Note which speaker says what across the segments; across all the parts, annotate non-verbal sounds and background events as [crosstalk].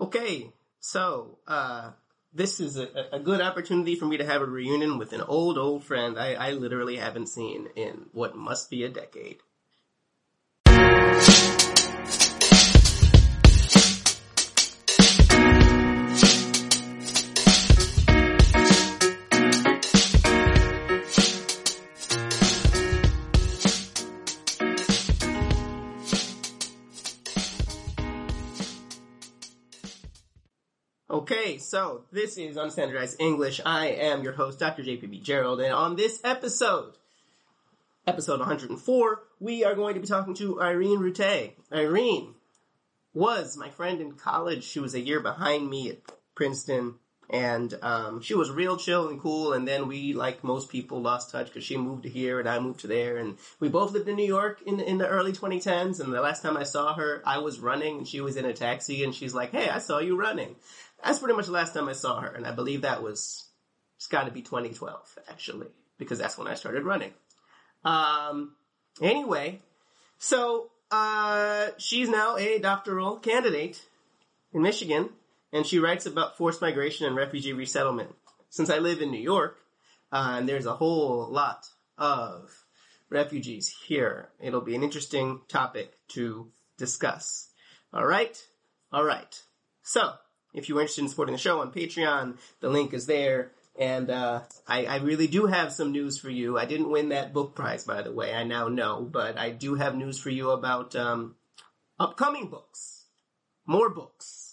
Speaker 1: Okay, so uh, this is a, a good opportunity for me to have a reunion with an old, old friend I, I literally haven't seen in what must be a decade. So this is Unstandardized English. I am your host, Dr. JPB Gerald, and on this episode, episode 104, we are going to be talking to Irene Routté. Irene was my friend in college. She was a year behind me at Princeton, and um, she was real chill and cool. And then we, like most people, lost touch because she moved to here and I moved to there. And we both lived in New York in in the early 2010s. And the last time I saw her, I was running and she was in a taxi. And she's like, "Hey, I saw you running." That's pretty much the last time I saw her, and I believe that was it's got to be 2012 actually, because that's when I started running. Um, anyway, so uh, she's now a doctoral candidate in Michigan, and she writes about forced migration and refugee resettlement. Since I live in New York, uh, and there's a whole lot of refugees here, it'll be an interesting topic to discuss. All right, all right. So if you're interested in supporting the show on Patreon, the link is there. And uh, I, I, really do have some news for you. I didn't win that book prize, by the way. I now know, but I do have news for you about um, upcoming books, more books.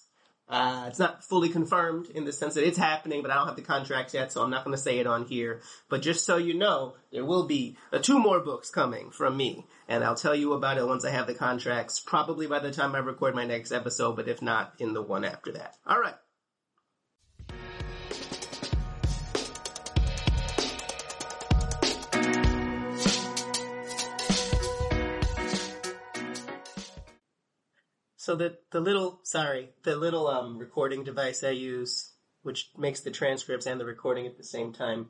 Speaker 1: Uh, it's not fully confirmed in the sense that it's happening, but I don't have the contracts yet, so I'm not going to say it on here. But just so you know, there will be uh, two more books coming from me, and I'll tell you about it once I have the contracts, probably by the time I record my next episode, but if not, in the one after that. All right. So the the little sorry the little um, recording device I use, which makes the transcripts and the recording at the same time.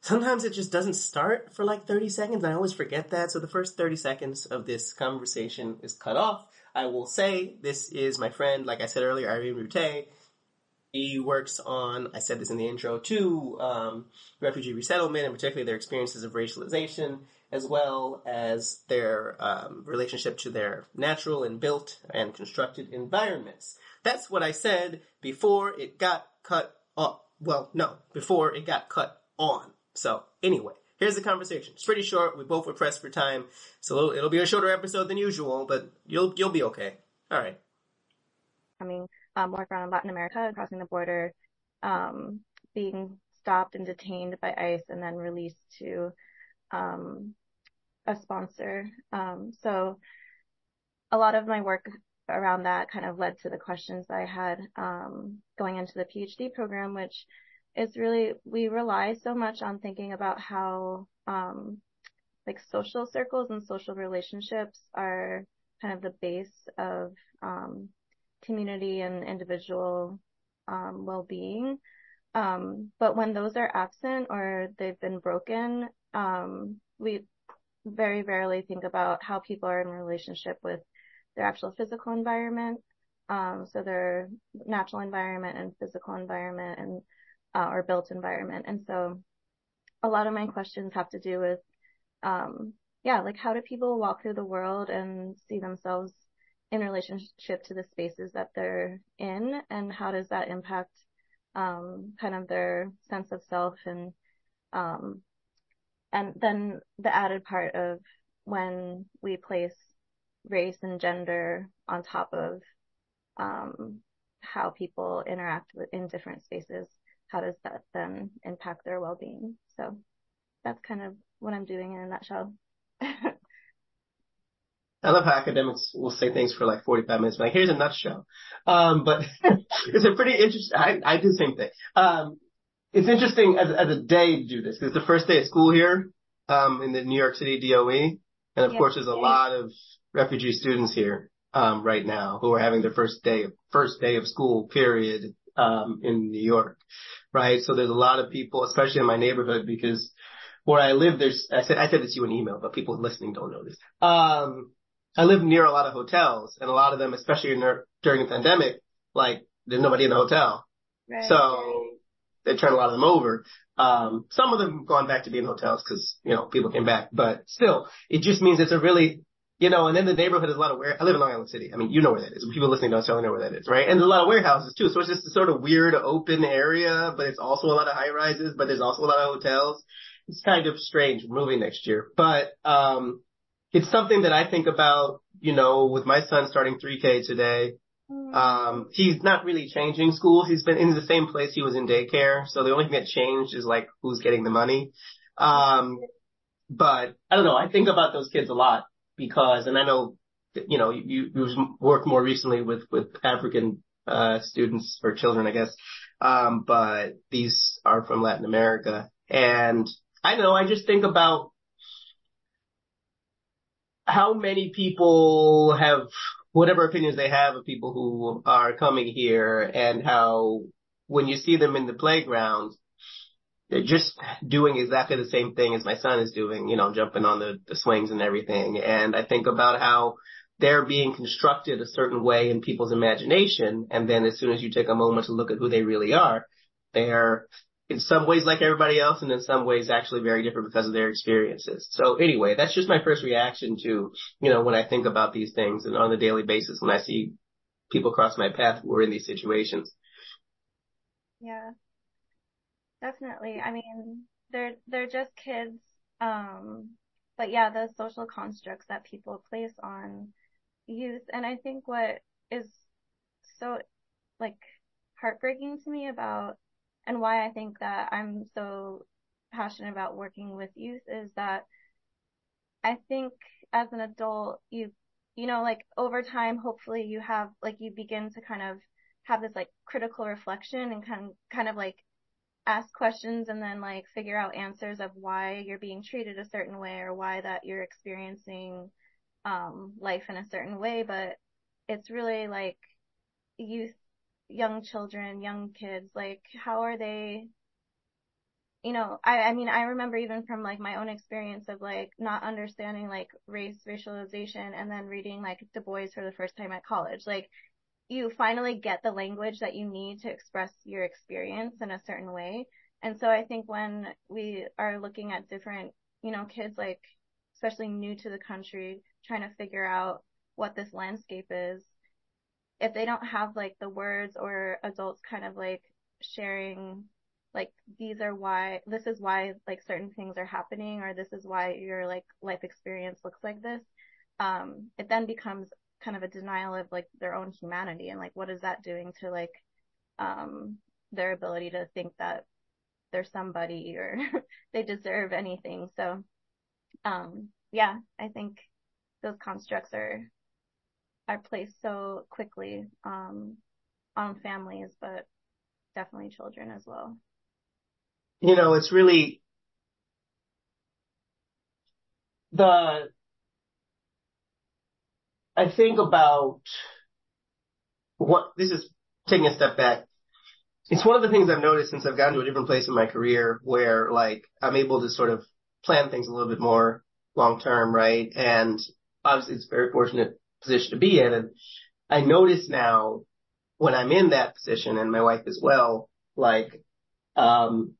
Speaker 1: Sometimes it just doesn't start for like 30 seconds. I always forget that. So the first 30 seconds of this conversation is cut off. I will say this is my friend, like I said earlier, Irene Routté. He works on, I said this in the intro too, um, refugee resettlement and particularly their experiences of racialization as well as their um, relationship to their natural and built and constructed environments. That's what I said before it got cut off. Well, no, before it got cut on. So anyway, here's the conversation. It's pretty short. We both were pressed for time, so it'll be a shorter episode than usual, but you'll you'll be okay. All right.
Speaker 2: Coming more from Latin America crossing the border, um, being stopped and detained by ICE and then released to um, a sponsor. Um, so a lot of my work around that kind of led to the questions I had um, going into the PhD program, which is really we rely so much on thinking about how um, like social circles and social relationships are kind of the base of um, community and individual um, well-being. Um, but when those are absent or they've been broken, um, we very rarely think about how people are in relationship with their actual physical environment. Um, so their natural environment and physical environment and, uh, or built environment. And so a lot of my questions have to do with, um, yeah, like how do people walk through the world and see themselves in relationship to the spaces that they're in and how does that impact, um, kind of their sense of self and, um, and then the added part of when we place race and gender on top of um, how people interact with, in different spaces, how does that then impact their well-being? So that's kind of what I'm doing in a nutshell. [laughs]
Speaker 1: I love how academics will say things for like 45 minutes, like, here's a nutshell. Um, but [laughs] it's a pretty interesting, I, I do the same thing. Um, it's interesting as, as a day to do this because it's the first day of school here um, in the New York City DOE, and of course, there's a lot of refugee students here um, right now who are having their first day first day of school period um, in New York, right? So there's a lot of people, especially in my neighborhood, because where I live, there's I said I said this to you in email, but people listening don't know this. Um, I live near a lot of hotels, and a lot of them, especially in, during the pandemic, like there's nobody in the hotel.
Speaker 2: Right.
Speaker 1: So they turned a lot of them over. Um, some of them have gone back to being hotels because, you know, people came back, but still, it just means it's a really, you know, and then the neighborhood is a lot of where, I live in Long Island City. I mean, you know where that is. People listening don't necessarily know where that is, right? And there's a lot of warehouses too. So it's just a sort of weird open area, but it's also a lot of high rises, but there's also a lot of hotels. It's kind of strange moving next year, but, um, it's something that I think about, you know, with my son starting 3K today.
Speaker 2: Mm.
Speaker 1: Um, he's not really changing schools. He's been in the same place he was in daycare. So the only thing that changed is like who's getting the money. Um, but I don't know. I think about those kids a lot because, and I know, you know, you, you've worked more recently with, with African, uh, students or children, I guess. Um, but these are from Latin America and I know I just think about how many people have whatever opinions they have of people who are coming here and how when you see them in the playground, they're just doing exactly the same thing as my son is doing, you know, jumping on the, the swings and everything. And I think about how they're being constructed a certain way in people's imagination. And then as soon as you take a moment to look at who they really are, they're in some ways like everybody else and in some ways actually very different because of their experiences. So anyway, that's just my first reaction to, you know, when I think about these things and on a daily basis when I see people cross my path who are in these situations.
Speaker 2: Yeah. Definitely. I mean, they're they're just kids. Um but yeah, the social constructs that people place on youth and I think what is so like heartbreaking to me about and why I think that I'm so passionate about working with youth is that I think as an adult, you, you know, like over time, hopefully you have, like you begin to kind of have this like critical reflection and kind, kind of like ask questions and then like figure out answers of why you're being treated a certain way or why that you're experiencing, um, life in a certain way. But it's really like youth young children, young kids, like how are they, you know, I, I mean, I remember even from like my own experience of like not understanding like race, racialization and then reading like Du Bois for the first time at college. Like you finally get the language that you need to express your experience in a certain way. And so I think when we are looking at different, you know, kids like, especially new to the country, trying to figure out what this landscape is, if they don't have like the words or adults kind of like sharing like these are why this is why like certain things are happening or this is why your like life experience looks like this um it then becomes kind of a denial of like their own humanity and like what is that doing to like um their ability to think that they're somebody or [laughs] they deserve anything. So um yeah i think those constructs are are placed so quickly um, on families, but definitely children as well.
Speaker 1: You know, it's really the, I think about what, this is taking a step back. It's one of the things I've noticed since I've gotten to a different place in my career where like I'm able to sort of plan things a little bit more long term, right? And obviously it's very fortunate position to be in. And I notice now when I'm in that position and my wife as well, like, um,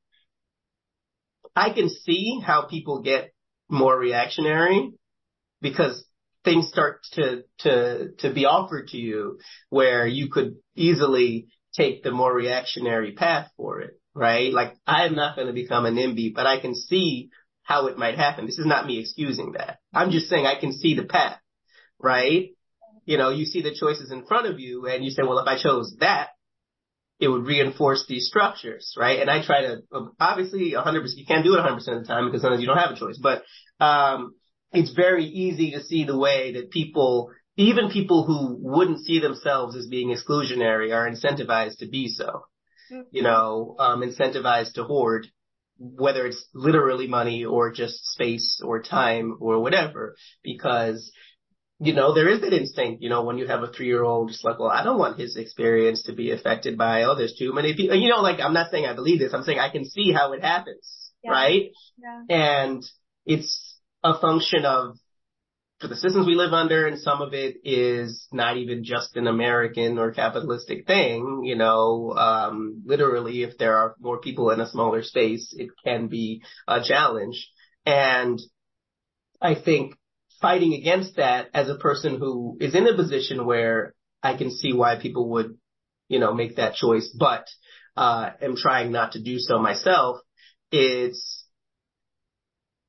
Speaker 1: I can see how people get more reactionary because things start to, to, to be offered to you where you could easily take the more reactionary path for it, right? Like I'm not going to become an NIMBY, but I can see how it might happen. This is not me excusing that. I'm just saying I can see the path right? You know, you see the choices in front of you and you say, well, if I chose that, it would reinforce these structures, right? And I try to, obviously 100%, you can't do it 100% of the time because sometimes you don't have a choice, but, um, it's very easy to see the way that people, even people who wouldn't see themselves as being exclusionary are incentivized to be so. Mm-hmm. You know, um, incentivized to hoard, whether it's literally money or just space or time or whatever, because you know, there is that instinct, you know, when you have a three year old, just like, well, I don't want his experience to be affected by, oh, there's too many people. You know, like, I'm not saying I believe this. I'm saying I can see how it happens, yeah. right? Yeah. And it's a function of for the systems we live under, and some of it is not even just an American or capitalistic thing. You know, um, literally, if there are more people in a smaller space, it can be a challenge. And I think fighting against that as a person who is in a position where I can see why people would, you know, make that choice, but uh, am trying not to do so myself. It's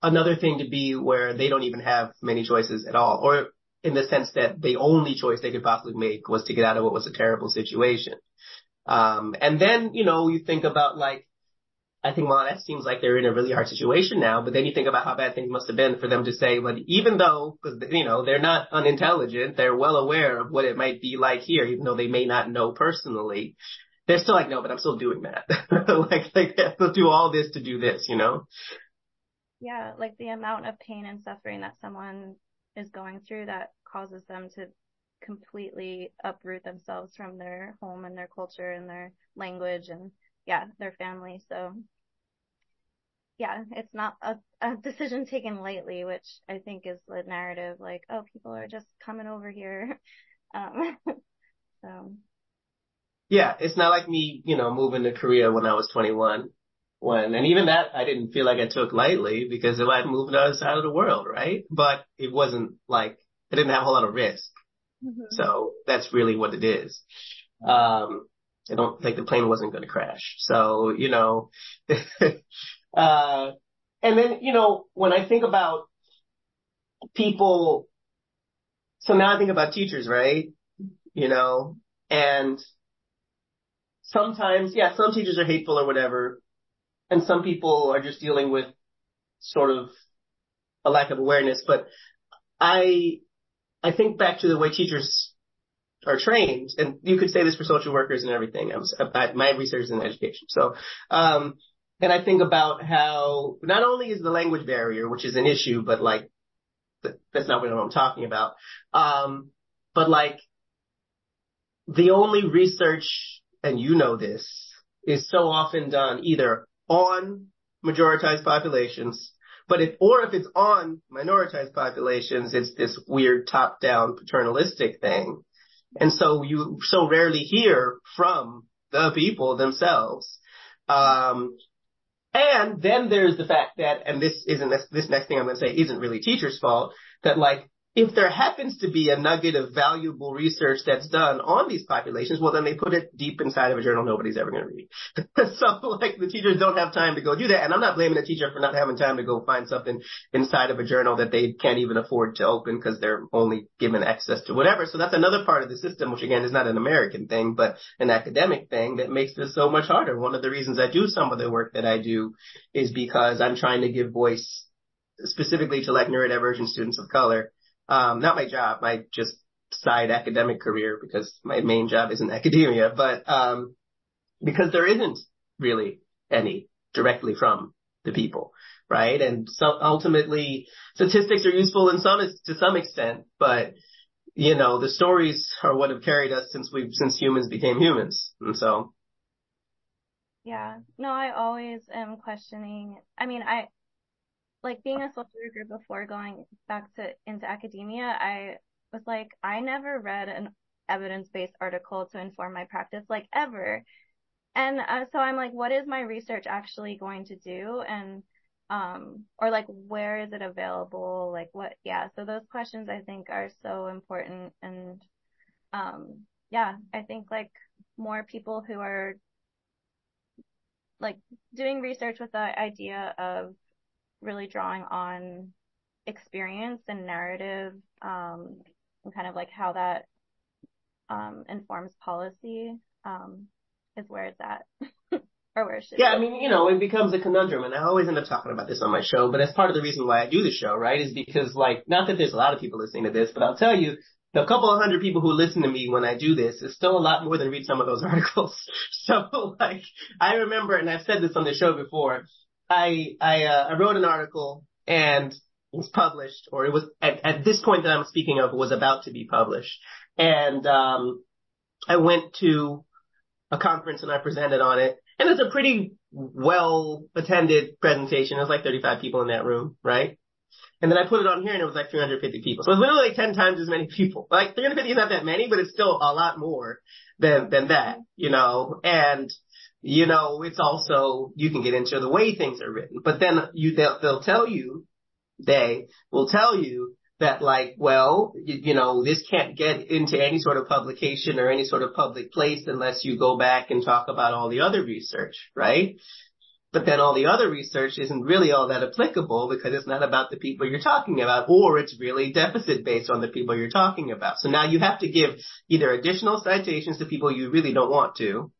Speaker 1: another thing to be where they don't even have many choices at all, or in the sense that the only choice they could possibly make was to get out of what was a terrible situation. Um, and then, you know, you think about like, I think, well, that seems like they're in a really hard situation now, but then you think about how bad things must have been for them to say, but even though, cause, you know, they're not unintelligent, they're well aware of what it might be like here, even though they may not know personally. They're still like, no, but I'm still doing that. [laughs] like, like, they have to do all this to do this, you know?
Speaker 2: Yeah, like the amount of pain and suffering that someone is going through that causes them to completely uproot themselves from their home and their culture and their language and yeah, their family. So yeah, it's not a, a decision taken lightly, which I think is the narrative like, oh, people are just coming over here. [laughs] Um, [laughs] so.
Speaker 1: Yeah, it's not like me, you know, moving to Korea when I was 21 when, and even that I didn't feel like I took lightly because if I'd moved to the other side of the world, right? But it wasn't like, I didn't have a whole lot of risk. Mm-hmm. So that's really what it is. Um, I don't think the plane wasn't going to crash. So, you know, [laughs] uh, and then, you know, when I think about people, so now I think about teachers, right? You know, and sometimes, yeah, some teachers are hateful or whatever, and some people are just dealing with sort of a lack of awareness, but I, I think back to the way teachers are trained, and you could say this for social workers and everything. I'm, I, my research is in education. So, um, and I think about how not only is the language barrier, which is an issue, but like, that's not what I'm talking about. Um, but like, the only research, and you know this, is so often done either on majoritized populations, but if, or if it's on minoritized populations, it's this weird top-down paternalistic thing. And so you so rarely hear from the people themselves. Um, and then there's the fact that, and this isn't this, this next thing I'm going to say isn't really teachers' fault, that like if there happens to be a nugget of valuable research that's done on these populations, well, then they put it deep inside of a journal nobody's ever going to read. [laughs] so, like, the teachers don't have time to go do that. And I'm not blaming the teacher for not having time to go find something inside of a journal that they can't even afford to open because they're only given access to whatever. So that's another part of the system, which again is not an American thing, but an academic thing that makes this so much harder. One of the reasons I do some of the work that I do is because I'm trying to give voice specifically to like neurodivergent students of color um, not my job, my just side academic career because my main job is in academia, but, um, because there isn't really any directly from the people, right? And so ultimately statistics are useful in some, to some extent, but you know, the stories are what have carried us since we since humans became humans. And so.
Speaker 2: Yeah. No, I always am questioning. I mean, I, like being a social worker before going back to into academia, I was like, I never read an evidence-based article to inform my practice, like ever. And uh, so I'm like, what is my research actually going to do? And, um, or like, where is it available? Like what, yeah. So those questions I think are so important. And, um, yeah, I think like more people who are like doing research with the idea of really drawing on experience and narrative, um, and kind of like how that, um, informs policy, um, is where it's at. [laughs] or where it should
Speaker 1: Yeah, be. I mean, you know, it becomes a conundrum and I always end up talking about this on my show, but that's part of the reason why I do the show, right? Is because like, not that there's a lot of people listening to this, but I'll tell you, the couple of hundred people who listen to me when I do this is still a lot more than read some of those [laughs] articles. so like, I remember, and I've said this on the show before, I I uh, I wrote an article and it was published, or it was at, at this point that I'm speaking of was about to be published, and um, I went to a conference and I presented on it, and it's a pretty well attended presentation. There's like 35 people in that room, right? And then I put it on here and it was like 350 people. So it's literally like 10 times as many people. Like 350 is not that many, but it's still a lot more than, than that, you know, and you know, it's also, you can get into the way things are written, but then you, they'll, they'll tell you, they will tell you that like, well, you, you, know, this can't get into any sort of publication or any sort of public place unless you go back and talk about all the other research, right? But then all the other research isn't really all that applicable because it's not about the people you're talking about or it's really deficit based on the people you're talking about. So now you have to give either additional citations to people you really don't want to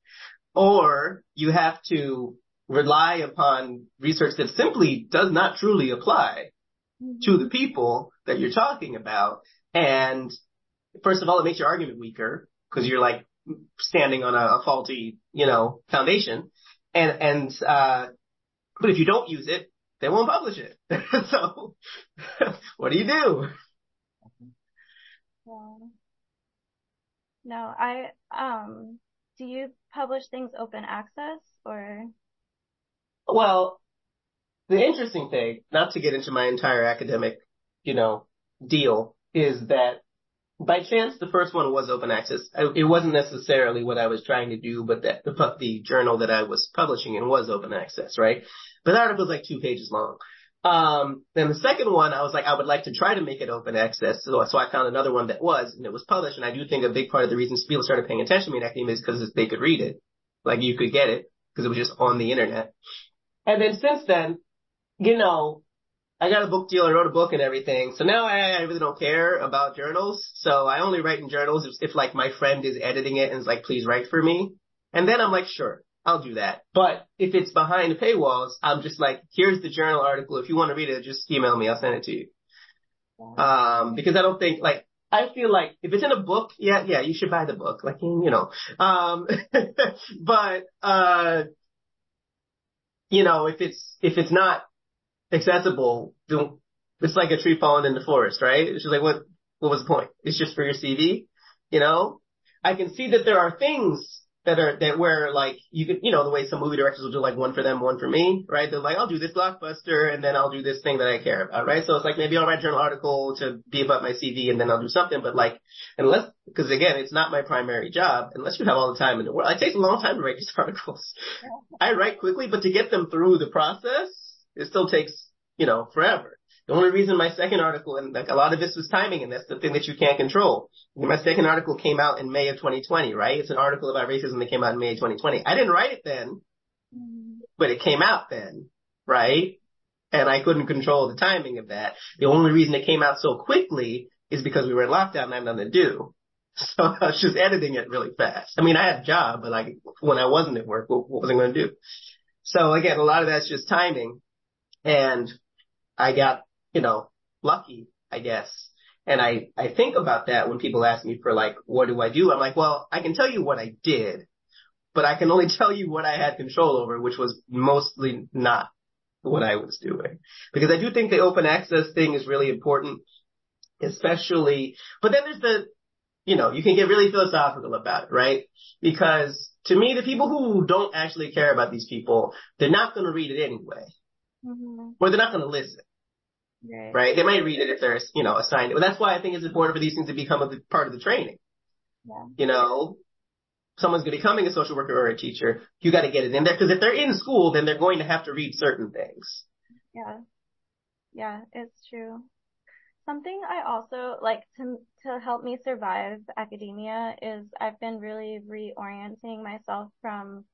Speaker 1: or you have to rely upon research that simply does not truly apply mm-hmm. to the people that you're talking about. And first of all, it makes your argument weaker because you're like standing on a, a, faulty, you know, foundation. And, and, uh, but if you don't use it, they won't publish it. [laughs] so [laughs] what do you do?
Speaker 2: No, I, um, do you publish things open access or?
Speaker 1: Well, the interesting thing, not to get into my entire academic, you know, deal, is that by chance the first one was open access. It wasn't necessarily what I was trying to do, but that the, the journal that I was publishing in was open access, right? But the article was like two pages long. Um, then the second one, I was like, I would like to try to make it open access. So, so I found another one that was, and it was published. And I do think a big part of the reason people started paying attention to me in academia is because they could read it. Like you could get it because it was just on the internet. And then since then, you know, I got a book deal. I wrote a book and everything. So now I, I really don't care about journals. So I only write in journals if, if like my friend is editing it and is like, please write for me. And then I'm like, sure. I'll do that. But if it's behind paywalls, I'm just like, here's the journal article. If you want to read it, just email me. I'll send it to you. Um, because I don't think like, I feel like if it's in a book, yeah, yeah, you should buy the book. Like, you know, um, [laughs] but, uh, you know, if it's, if it's not accessible, don't, it's like a tree falling in the forest, right? It's just like, what, what was the point? It's just for your CV, you know? I can see that there are things that are that where like you can you know the way some movie directors will do like one for them, one for me, right? They're like, I'll do this blockbuster and then I'll do this thing that I care about, right? So it's like maybe I'll write a journal article to beef up my CV and then I'll do something, but like unless because again it's not my primary job unless you have all the time in the world. It takes a long time to write these [laughs] articles. I write quickly, but to get them through the process, it still takes you know forever. The only reason my second article, and like a lot of this was timing, and that's the thing that you can't control. My second article came out in May of 2020, right? It's an article about racism that came out in May of 2020. I didn't write it then, but it came out then, right? And I couldn't control the timing of that. The only reason it came out so quickly is because we were in lockdown and I had nothing to do. [laughs] So I was just editing it really fast. I mean, I had a job, but like when I wasn't at work, what, what was I going to do? So again, a lot of that's just timing. And I got you know, lucky, I guess. And I, I think about that when people ask me for like, what do I do? I'm like, well, I can tell you what I did, but I can only [laughs] tell you what I had control over, which was mostly not what I was doing. Because I do think the open access thing is really important, especially, but then there's the, you know, you can get really philosophical about it, right? Because to me, the people who don't actually care about these people, they're not going to read it anyway. Mm-hmm. Or they're not going to listen. Right. right. They might read it if they're, you know, assigned it. But that's why I think it's important for these things to become a part of the training. Yeah. You know, someone's going to be becoming a social worker or a teacher. You got to get it in there because if they're in school, then they're going to have to read certain things.
Speaker 2: Yeah. Yeah, it's true. Something I also like to to help me survive academia is I've been really reorienting myself from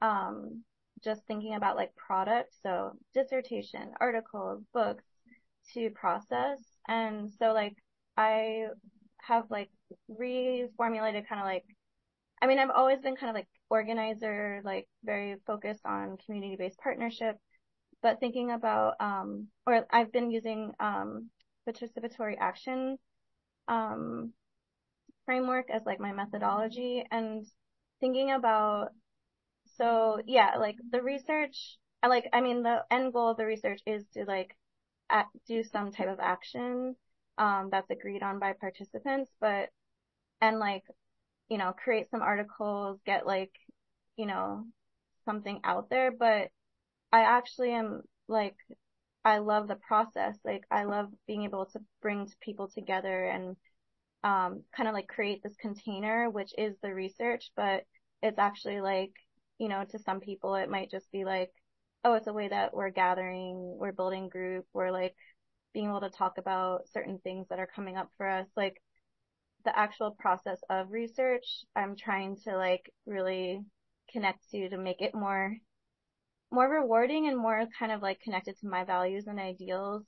Speaker 2: um just thinking about like products, so dissertation, articles, books, to process. And so like I have like reformulated kind of like, I mean, I've always been kind of like organizer, like very focused on community based partnership, but thinking about, um, or I've been using, um, participatory action, um, framework as like my methodology and thinking about, so yeah, like the research, I like, I mean, the end goal of the research is to like do some type of action um, that's agreed on by participants, but and like you know create some articles, get like you know something out there. But I actually am like I love the process. Like I love being able to bring people together and um, kind of like create this container, which is the research, but it's actually like, you know, to some people it might just be like, oh, it's a way that we're gathering, we're building group, we're like being able to talk about certain things that are coming up for us. Like the actual process of research, I'm trying to like really connect to to make it more more rewarding and more kind of like connected to my values and ideals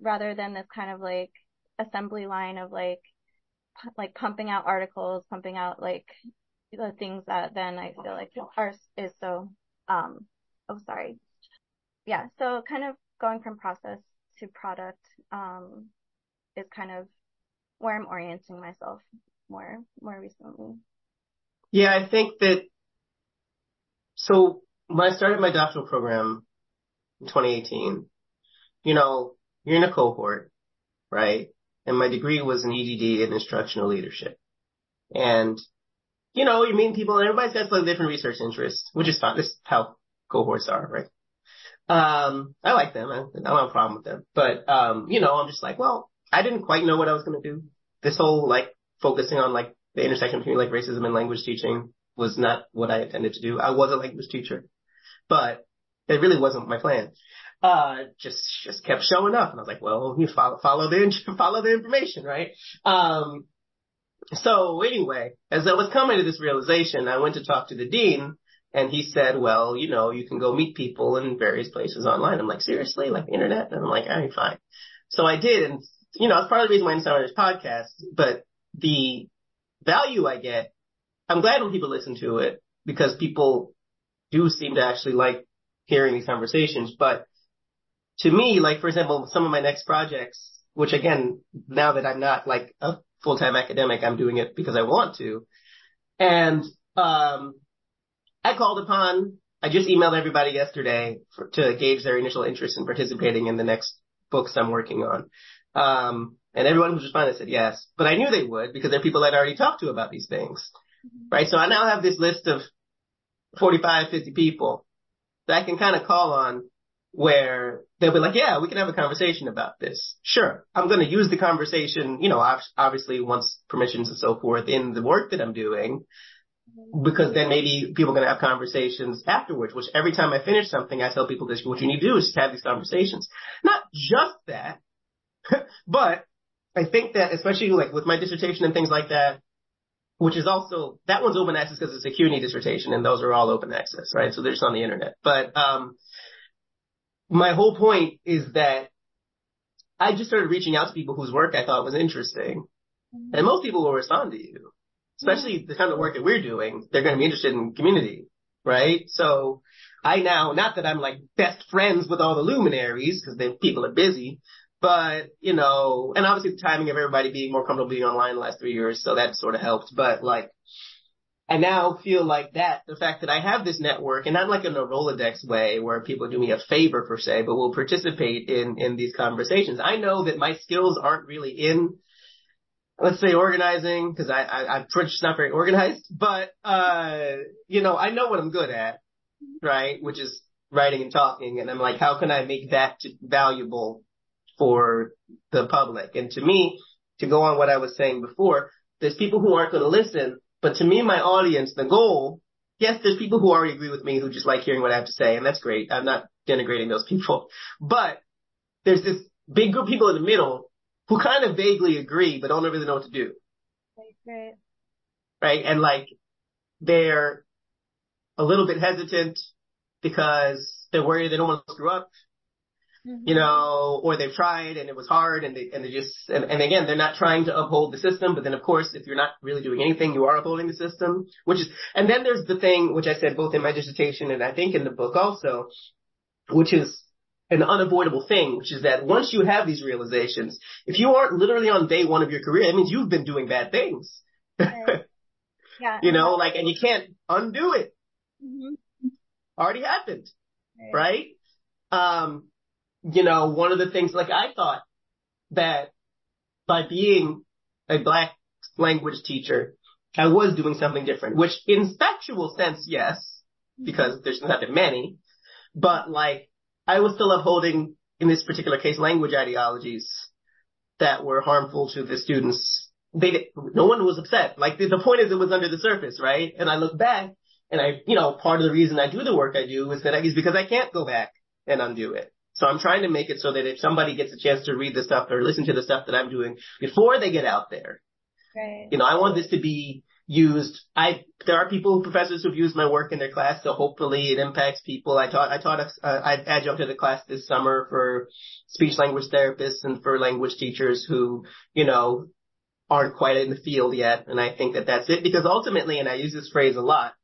Speaker 2: rather than this kind of like assembly line of like like pumping out articles, pumping out like the things that then I feel like are is so um oh sorry. Yeah, so kind of going from process to product um is kind of where I'm orienting myself more more recently.
Speaker 1: Yeah, I think that so when I started my doctoral program in 2018, you know, you're in a cohort, right? and my degree was in EDD and instructional leadership. And, you know, you meet people and everybody's got slightly different research interests, which is fine. This is how cohorts are, right? Um, I like them. I, I don't have a problem with them. But, um, you know, I'm just like, well, I didn't quite know what I was going to do. This whole, like, focusing on, like, the intersection between, like, racism and language teaching was not what I intended to do. I was a language teacher, but it really wasn't my plan uh, just, just kept showing up. And I was like, well, you follow, follow the, [laughs] follow the information, right? Um, so anyway, as I was coming to this realization, I went to talk to the dean and he said, well, you know, you can go meet people in various places online. I'm like, seriously? Like the internet? And I'm like, all right, fine. So I did. And, you know, it's part of the reason why I started this podcast, but the value I get, I'm glad when people listen to it because people do seem to actually like hearing these conversations, but to me, like for example, some of my next projects, which again, now that I'm not like a full-time academic, I'm doing it because I want to. And, um, I called upon, I just emailed everybody yesterday for, to gauge their initial interest in participating in the next books I'm working on. Um, and everyone was responded said yes, but I knew they would because they're people I'd already talked to about these things. Right. So I now have this list of 45, 50 people that I can kind of call on where they'll be like, yeah, we can have a conversation about this. Sure. I'm going to use the conversation, you know, obviously once permissions and so forth in the work that I'm doing, because then maybe people are going to have conversations afterwards, which every time I finish something, I tell people this, what you need to do is have these conversations. Not just that, [laughs] but I think that especially like with my dissertation and things like that, which is also, that one's open access because it's a CUNY dissertation and those are all open access, right? So they're just on the internet. But, um, my whole point is that I just started reaching out to people whose work I thought was interesting. And most people will respond to you, especially the kind of work that we're doing. They're going to be interested in community, right? So I now, not that I'm like best friends with all the luminaries because then people are busy, but you know, and obviously the timing of everybody being more comfortable being online the last three years, so that sort of helped. But like, I now feel like that, the fact that I have this network and not like in a Rolodex way where people do me a favor per se, but will participate in, in these conversations. I know that my skills aren't really in, let's say organizing, cause I, I, I'm just not very organized, but, uh, you know, I know what I'm good at, right? Which is writing and talking. And I'm like, how can I make that valuable for the public? And to me, to go on what I was saying before, there's people who aren't going to listen but to me, my audience, the goal, yes, there's people who already agree with me who just like hearing what I have to say, and that's great. I'm not denigrating those people. But there's this big group of people in the middle who kind of vaguely agree, but don't really know what to do.
Speaker 2: Right, right.
Speaker 1: Right? And like, they're a little bit hesitant because they're worried they don't want to screw up mm-hmm. you know, or they've tried and it was hard and they, and they just, and, and again, they're not trying to uphold the system, but then of course, if you're not really doing anything, you are upholding the system, which is, and then there's the thing, which I said both in my dissertation and I think in the book also, which is an unavoidable thing, which is that once you have these realizations, if you aren't literally on day one of your career, that means you've been doing bad things. Right. [laughs] Yeah. you know, like, and you can't undo it. Mm-hmm. Already happened. Right. right? Um, you know, one of the things, like I thought that by being a black language teacher, I was doing something different, which in factual sense, yes, because there's not that many, but like I was still upholding in this particular case, language ideologies that were harmful to the students. They, no one was upset. Like the, the point is it was under the surface, right? And I look back and I, you know, part of the reason I do the work I do is that I, is because I can't go back and undo it. So I'm trying to make it so that if somebody gets a chance to read the stuff or listen to the stuff that I'm doing before they get out there,
Speaker 2: Right.
Speaker 1: you know, I want this to be used. I there are people, professors who've used my work in their class, so hopefully it impacts people. I taught I taught a, uh, I adjuncted a class this summer for speech language therapists and for language teachers who, you know, aren't quite in the field yet. And I think that that's it because ultimately, and I use this phrase a lot,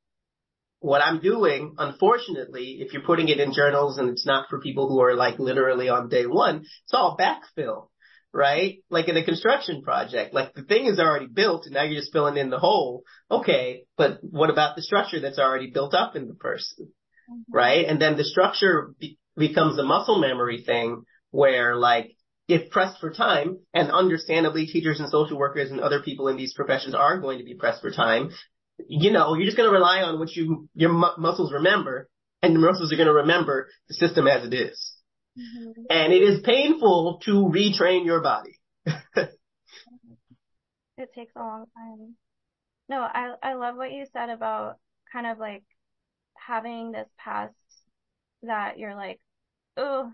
Speaker 1: what I'm doing, unfortunately, if you're putting it in journals and it's not for people who are like literally on day one, it's all backfill, right? Like in a construction project, like the thing is already built and now you're just filling in the hole. Okay. But what about the structure that's already built up in the person?
Speaker 2: Mm-hmm.
Speaker 1: Right. And then the structure be- becomes a muscle memory thing where like, if pressed for time, and understandably teachers and social workers and other people in these professions are going to be pressed for time, you know, you're just going to rely on what you, your mu- muscles remember, and the muscles are going to remember the system as it is.
Speaker 2: Mhm.
Speaker 1: And it is painful to retrain your body. [laughs]
Speaker 2: It takes a long time. No, I I love what you said about kind of like having this past that you're like, oh,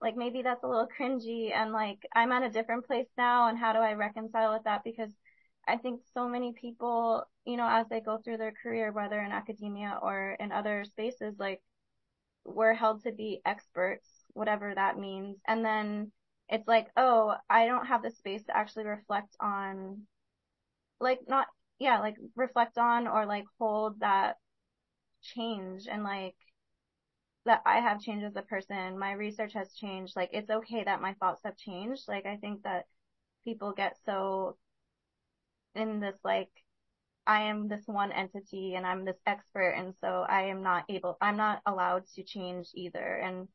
Speaker 2: like maybe that's a little cringy and like I'm at a different place now and how do I reconcile with that? Because I think so many people, you know, as they go through their career, whether in academia or in other spaces, like we're held to be experts, whatever that means. And then it's like, oh, I don't have the space to actually reflect on, like not, yeah, like reflect on or like hold that change and like that I have changed as a person. My research has changed. Like it's okay that my thoughts have changed. Like I think that people get so in this like, I am this one entity and I'm this expert. And so I am not able, I'm not allowed to change either. And,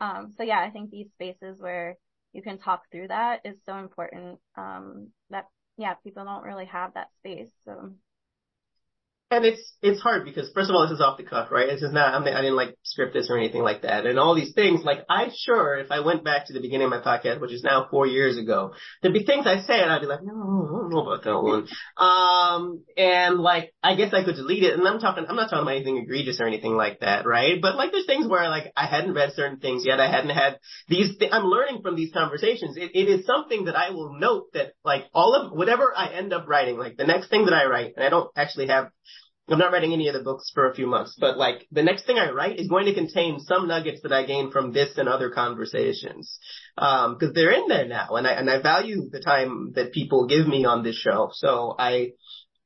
Speaker 2: um, so yeah, I think these spaces where you can talk through that is so important. Um, that, yeah, people don't really have that space. So
Speaker 1: And it's it's hard because first of all, this is off the cuff, right? This is not. I, I didn't like script this or anything like that, and all these things. Like I sure, if I went back to the beginning of my podcast, which is now four years ago, there'd be things I said and I'd be like, no, I don't know about that one. Um, and like I guess I could delete it. And I'm talking, I'm not talking about anything egregious or anything like that, right? But like there's things where like I hadn't read certain things yet. I hadn't had these. Th- I'm learning from these conversations. It, it is something that I will note that like all of whatever I end up writing, like the next thing that I write, and I don't actually have I'm not writing any of the books for a few months, but like the next thing I write is going to contain some nuggets that I gained from this and other conversations. Um, cause they're in there now and I, and I value the time that people give me on this show. So I,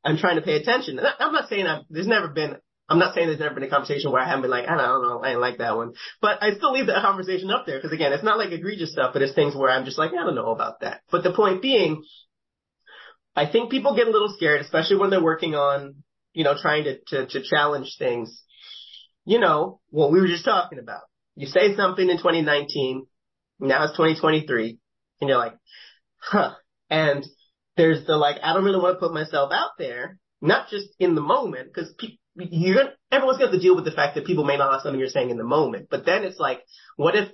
Speaker 1: I'm trying to pay attention. And I, I'm not saying I've, there's never been, I'm not saying there's never been a conversation where I haven't been like, I don't know, I didn't like that one. But I still leave that conversation up there because again, it's not like egregious stuff, but it's things where I'm just like, I don't know about that. But the point being, I think people get a little scared, especially when they're working on you know, trying to, to, to challenge things. You know, what we were just talking about. You say something in 2019, now it's 2023, and you're like, huh. And there's the like, I don't really want to put myself out there, not just in the moment, because pe- you're gonna, everyone's to have to deal with the fact that people may not like something you're saying in the moment. But then it's like, what if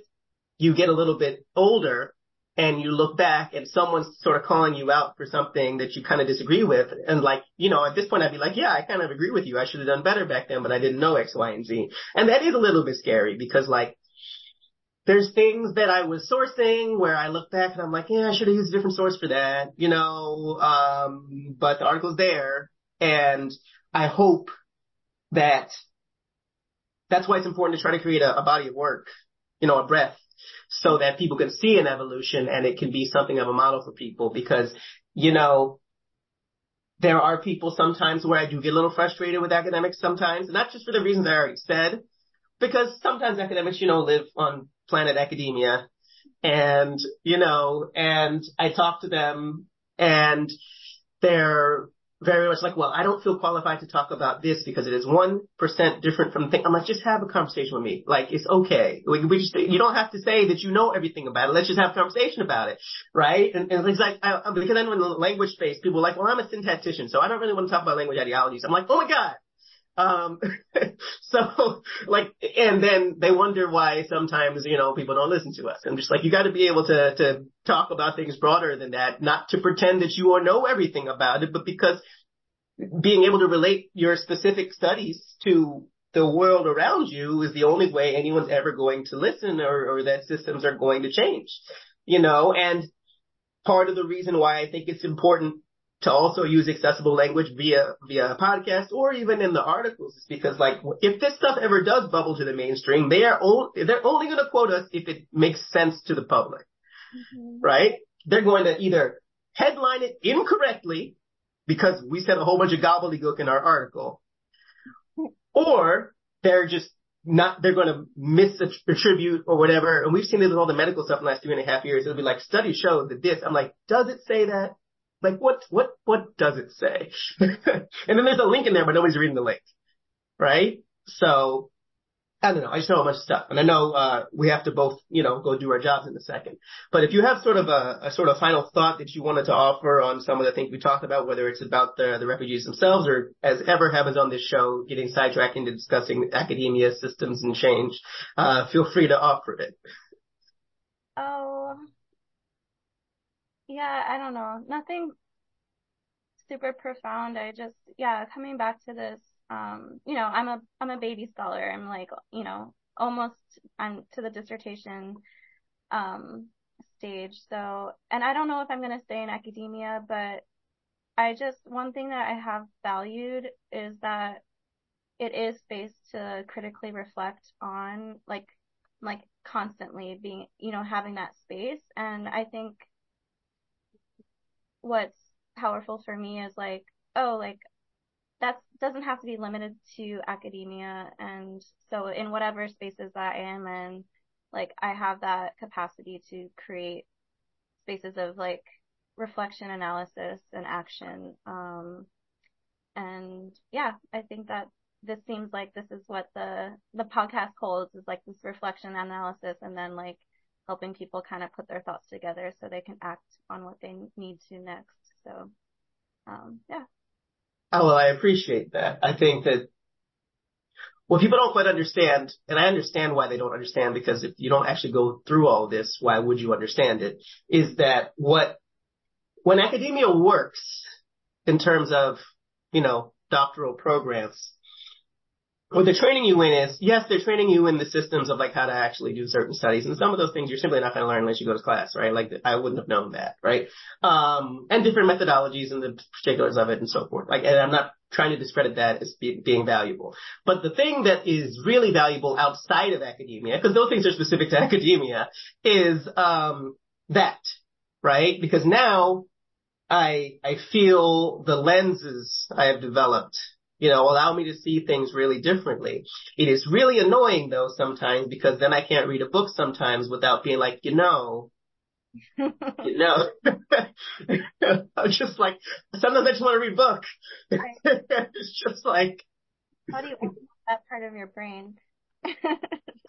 Speaker 1: you get a little bit older and you look back and someone's sort of calling you out for something that you kind of disagree with. And like, you know, at this point I'd be like, yeah, I kind of agree with you. I should have done better back then, but I didn't know X, Y, and Z. And that is a little bit scary because like, there's things that I was sourcing where I look back and I'm like, yeah, I should have used a different source for that, you know, um, but the article's there and I hope that that's why it's important to try to create a, a body of work, you know, a breadth so that people can see an evolution and it can be something of a model for people because, you know, there are people sometimes where I do get a little frustrated with academics sometimes, not just for the reasons I already said, because sometimes academics, you know, live on planet academia and, you know, and I talk to them and they're very much like, well, I don't feel qualified to talk about this because it is 1% different from the thing. I'm like, just have a conversation with me. Like, it's okay. We, we just, you don't have to say that you know everything about it. Let's just have a conversation about it. Right? And, and it's like, I, because then in the language space, people are like, well, I'm a syntactician, so I don't really want to talk about language ideologies. I'm like, oh my God. Um, [laughs] so like, and then they wonder why sometimes, you know, people don't listen to us. I'm just like, you got to be able to, to talk about things broader than that, not to pretend that you know everything about it, but because being able to relate your specific studies to the world around you is the only way anyone's ever going to listen or, or that systems are going to change, you know, and part of the reason why I think it's important to also use accessible language via via a podcast or even in the articles is because like if this stuff ever does bubble to the mainstream, they are only they're only going to quote us if it makes sense to the public, mm-hmm. right? They're going to either headline it incorrectly because we said a whole bunch of gobbledygook in our article, or they're just not, they're going to misattribute or whatever. And we've seen this with all the medical stuff in the last three and a half years. It'll be like, studies show that this. I'm like, does it say that? Like, what, what, what does it say? [laughs] and then there's a link in there, but nobody's reading the link. Right? So I don't know. I just know a bunch of stuff, and I know uh, we have to both, you know, go do our jobs in a second. But if you have sort of a, a, sort of final thought that you wanted to offer on some of the things we talked about, whether it's about the the refugees themselves or, as ever happens on this show, getting sidetracked into discussing academia, systems, and change, uh, feel free to offer it.
Speaker 2: Oh, yeah. I don't know. Nothing super profound. I just, yeah, coming back to this um, you know, I'm a I'm a baby scholar. I'm like, you know, almost I'm to the dissertation um stage. So, and I don't know if I'm going to stay in academia, but I just one thing that I have valued is that it is space to critically reflect on like like constantly being, you know, having that space and I think what's powerful for me is like, oh, like that doesn't have to be limited to academia. And so in whatever spaces that I am in, like I have that capacity to create spaces of like reflection, analysis, and action. Um, and yeah, I think that this seems like this is what the the podcast holds is like this reflection analysis and then like helping people kind of put their thoughts together so they can act on what they need to next. So um, yeah.
Speaker 1: Oh, well, I appreciate that. I think that what people don't quite understand, and I understand why they don't understand because if you don't actually go through all this, why would you understand it? Is that what, when academia works in terms of, you know, doctoral programs, what they're training you in is, yes, they're training you in the systems of like how to actually do certain studies. And some of those things you're simply not going to learn unless you go to class, right? Like I wouldn't have known that, right? Um, and different methodologies and the particulars of it and so forth. Like, and I'm not trying to discredit that as be, being valuable. But the thing that is really valuable outside of academia, because those things are specific to [laughs] academia, is, um, that, right? Because now I, I feel the lenses I have developed you know, allow me to see things really differently. It is really annoying though sometimes because then I can't read a book sometimes without being like, you know, you know, [laughs] I'm just like, sometimes I just want to read a book. [laughs] it's just like.
Speaker 2: How do you open that part of your brain? [laughs]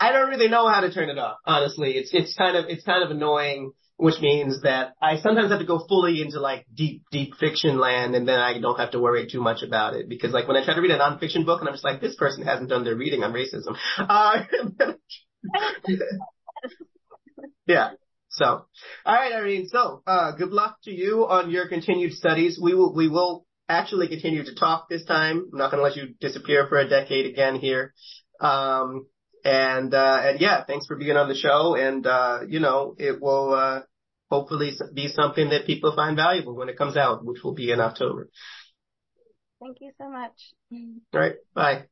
Speaker 1: I don't really know how to turn it off, honestly. It's, it's kind of, it's kind of annoying which means that I sometimes have to go fully into like deep, deep fiction land and then I don't have to worry too much about it because like when I try to read a nonfiction book and I'm just like, this person hasn't done their reading on racism. [laughs] Uh, [laughs] yeah. So, all right, Irene. So, uh, good luck to you on your continued studies. We will, we will actually continue to talk this time. I'm not going to let you disappear for a decade again here. Um, and, uh, and yeah, thanks for being on the show. And, uh, you know, it will, uh, hopefully be something that people find valuable when it comes out, which will be in October.
Speaker 2: Thank you so much.
Speaker 1: All right. Bye.